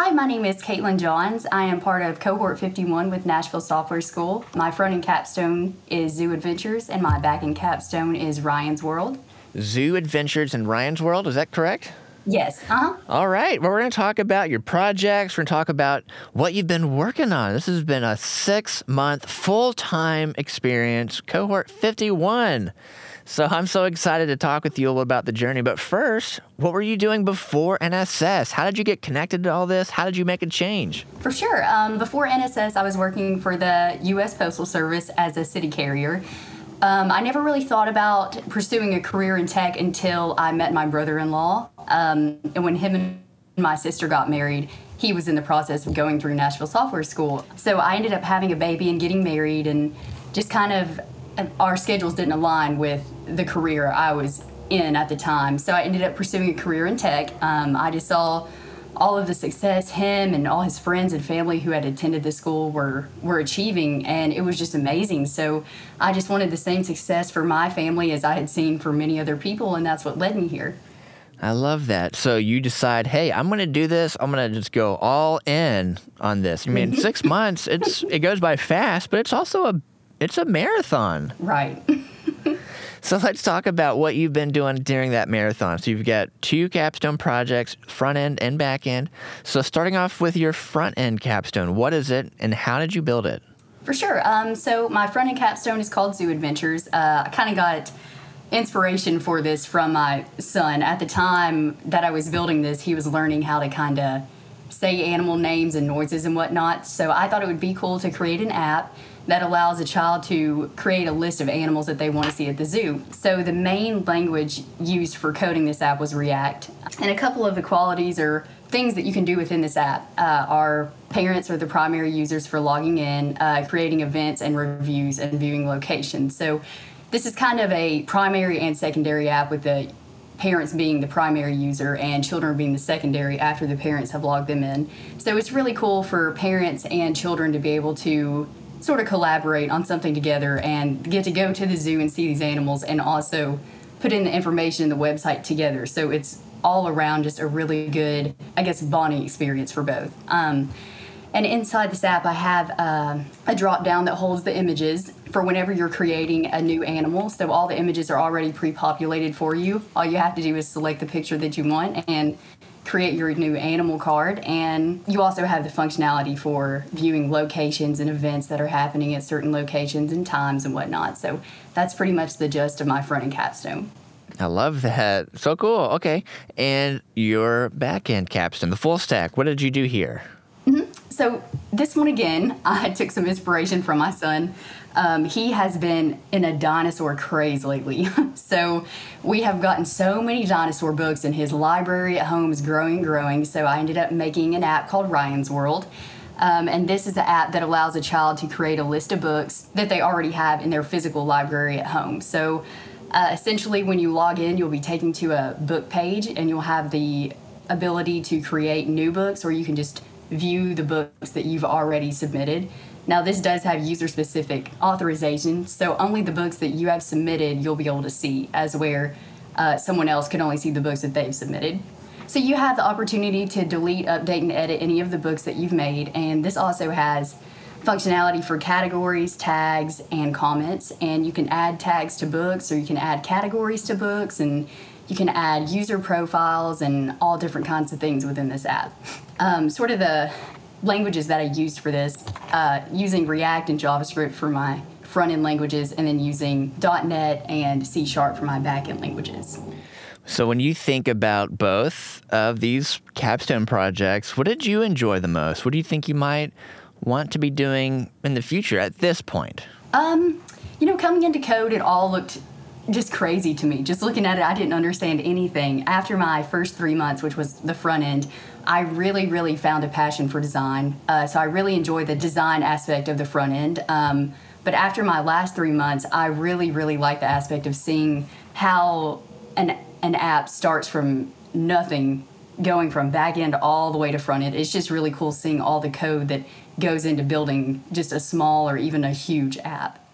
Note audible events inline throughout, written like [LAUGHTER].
Hi, my name is Kaitlyn Johns. I am part of Cohort 51 with Nashville Software School. My front end capstone is Zoo Adventures, and my back end capstone is Ryan's World. Zoo Adventures and Ryan's World, is that correct? Yes. Uh huh. All right. Well, we're going to talk about your projects. We're going to talk about what you've been working on. This has been a six month full time experience, cohort 51. So I'm so excited to talk with you a little about the journey. But first, what were you doing before NSS? How did you get connected to all this? How did you make a change? For sure. Um, before NSS, I was working for the U.S. Postal Service as a city carrier. Um, I never really thought about pursuing a career in tech until I met my brother in law. Um, and when him and my sister got married, he was in the process of going through Nashville Software School. So I ended up having a baby and getting married, and just kind of our schedules didn't align with the career I was in at the time. So I ended up pursuing a career in tech. Um, I just saw all of the success him and all his friends and family who had attended the school were were achieving and it was just amazing so i just wanted the same success for my family as i had seen for many other people and that's what led me here I love that. So you decide, hey, I'm going to do this. I'm going to just go all in on this. I mean, [LAUGHS] six months, it's it goes by fast, but it's also a it's a marathon. right [LAUGHS] So let's talk about what you've been doing during that marathon. So you've got two capstone projects, front end and back end. So starting off with your front end capstone, what is it and how did you build it? For sure. Um, so my front end capstone is called Zoo Adventures. Uh, I kind of got inspiration for this from my son. At the time that I was building this, he was learning how to kind of say animal names and noises and whatnot. So I thought it would be cool to create an app that allows a child to create a list of animals that they want to see at the zoo. So the main language used for coding this app was React. And a couple of the qualities or things that you can do within this app uh, are parents are the primary users for logging in, uh, creating events and reviews, and viewing locations. So this is kind of a primary and secondary app with the parents being the primary user and children being the secondary after the parents have logged them in. So it's really cool for parents and children to be able to sort of collaborate on something together and get to go to the zoo and see these animals and also put in the information in the website together. So it's all around just a really good, I guess, bonding experience for both. Um, and inside this app, I have uh, a drop down that holds the images for whenever you're creating a new animal. So all the images are already pre populated for you. All you have to do is select the picture that you want and create your new animal card. And you also have the functionality for viewing locations and events that are happening at certain locations and times and whatnot. So that's pretty much the gist of my front end capstone. I love that. So cool. Okay. And your back end capstone, the full stack, what did you do here? So this one again, [LAUGHS] I took some inspiration from my son. Um, he has been in a dinosaur craze lately. [LAUGHS] so we have gotten so many dinosaur books, and his library at home is growing growing. So I ended up making an app called Ryan's World. Um, and this is an app that allows a child to create a list of books that they already have in their physical library at home. So uh, essentially, when you log in, you'll be taken to a book page and you'll have the ability to create new books, or you can just view the books that you've already submitted. Now, this does have user specific authorization, so only the books that you have submitted you'll be able to see, as where uh, someone else can only see the books that they've submitted. So, you have the opportunity to delete, update, and edit any of the books that you've made, and this also has functionality for categories, tags, and comments. And you can add tags to books, or you can add categories to books, and you can add user profiles and all different kinds of things within this app. Um, sort of the languages that I used for this, uh, using React and JavaScript for my front end languages, and then using .NET and C Sharp for my back end languages. So when you think about both of these capstone projects, what did you enjoy the most? What do you think you might want to be doing in the future at this point? Um, you know, coming into code, it all looked just crazy to me. Just looking at it, I didn't understand anything. After my first three months, which was the front end, I really, really found a passion for design. Uh, so I really enjoy the design aspect of the front end. Um, but after my last three months, I really, really like the aspect of seeing how an an app starts from nothing, going from back end all the way to front end. It's just really cool seeing all the code that goes into building just a small or even a huge app.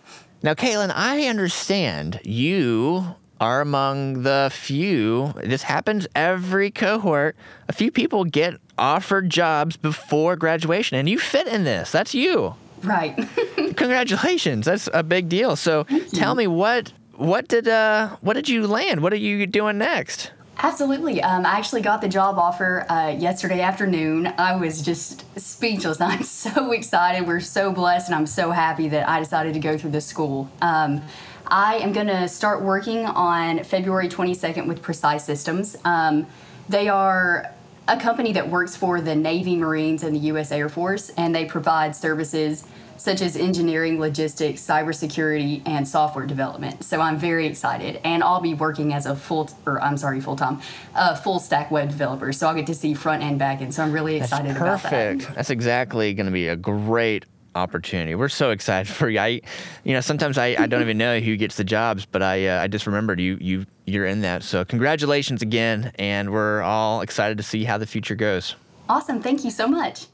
Now, Kaitlyn, I understand you are among the few, this happens every cohort, a few people get offered jobs before graduation, and you fit in this. That's you. Right. [LAUGHS] Congratulations. That's a big deal. So tell me what what did uh what did you land? What are you doing next? Absolutely. Um, I actually got the job offer uh, yesterday afternoon. I was just speechless. [LAUGHS] I'm so excited. We're so blessed, and I'm so happy that I decided to go through this school. Um, I am going to start working on February 22nd with Precise Systems. Um, they are a company that works for the Navy, Marines, and the U.S. Air Force, and they provide services such as engineering, logistics, cybersecurity, and software development. So I'm very excited, and I'll be working as a full, or I'm sorry, full time, uh, full stack web developer. So I'll get to see front and back end. So I'm really excited about perfect. that. That's exactly going to be a great opportunity. We're so excited for you. I, you know, sometimes I, I don't even know who gets the jobs, but I uh, I just remembered you you you're in that. So congratulations again, and we're all excited to see how the future goes. Awesome. Thank you so much.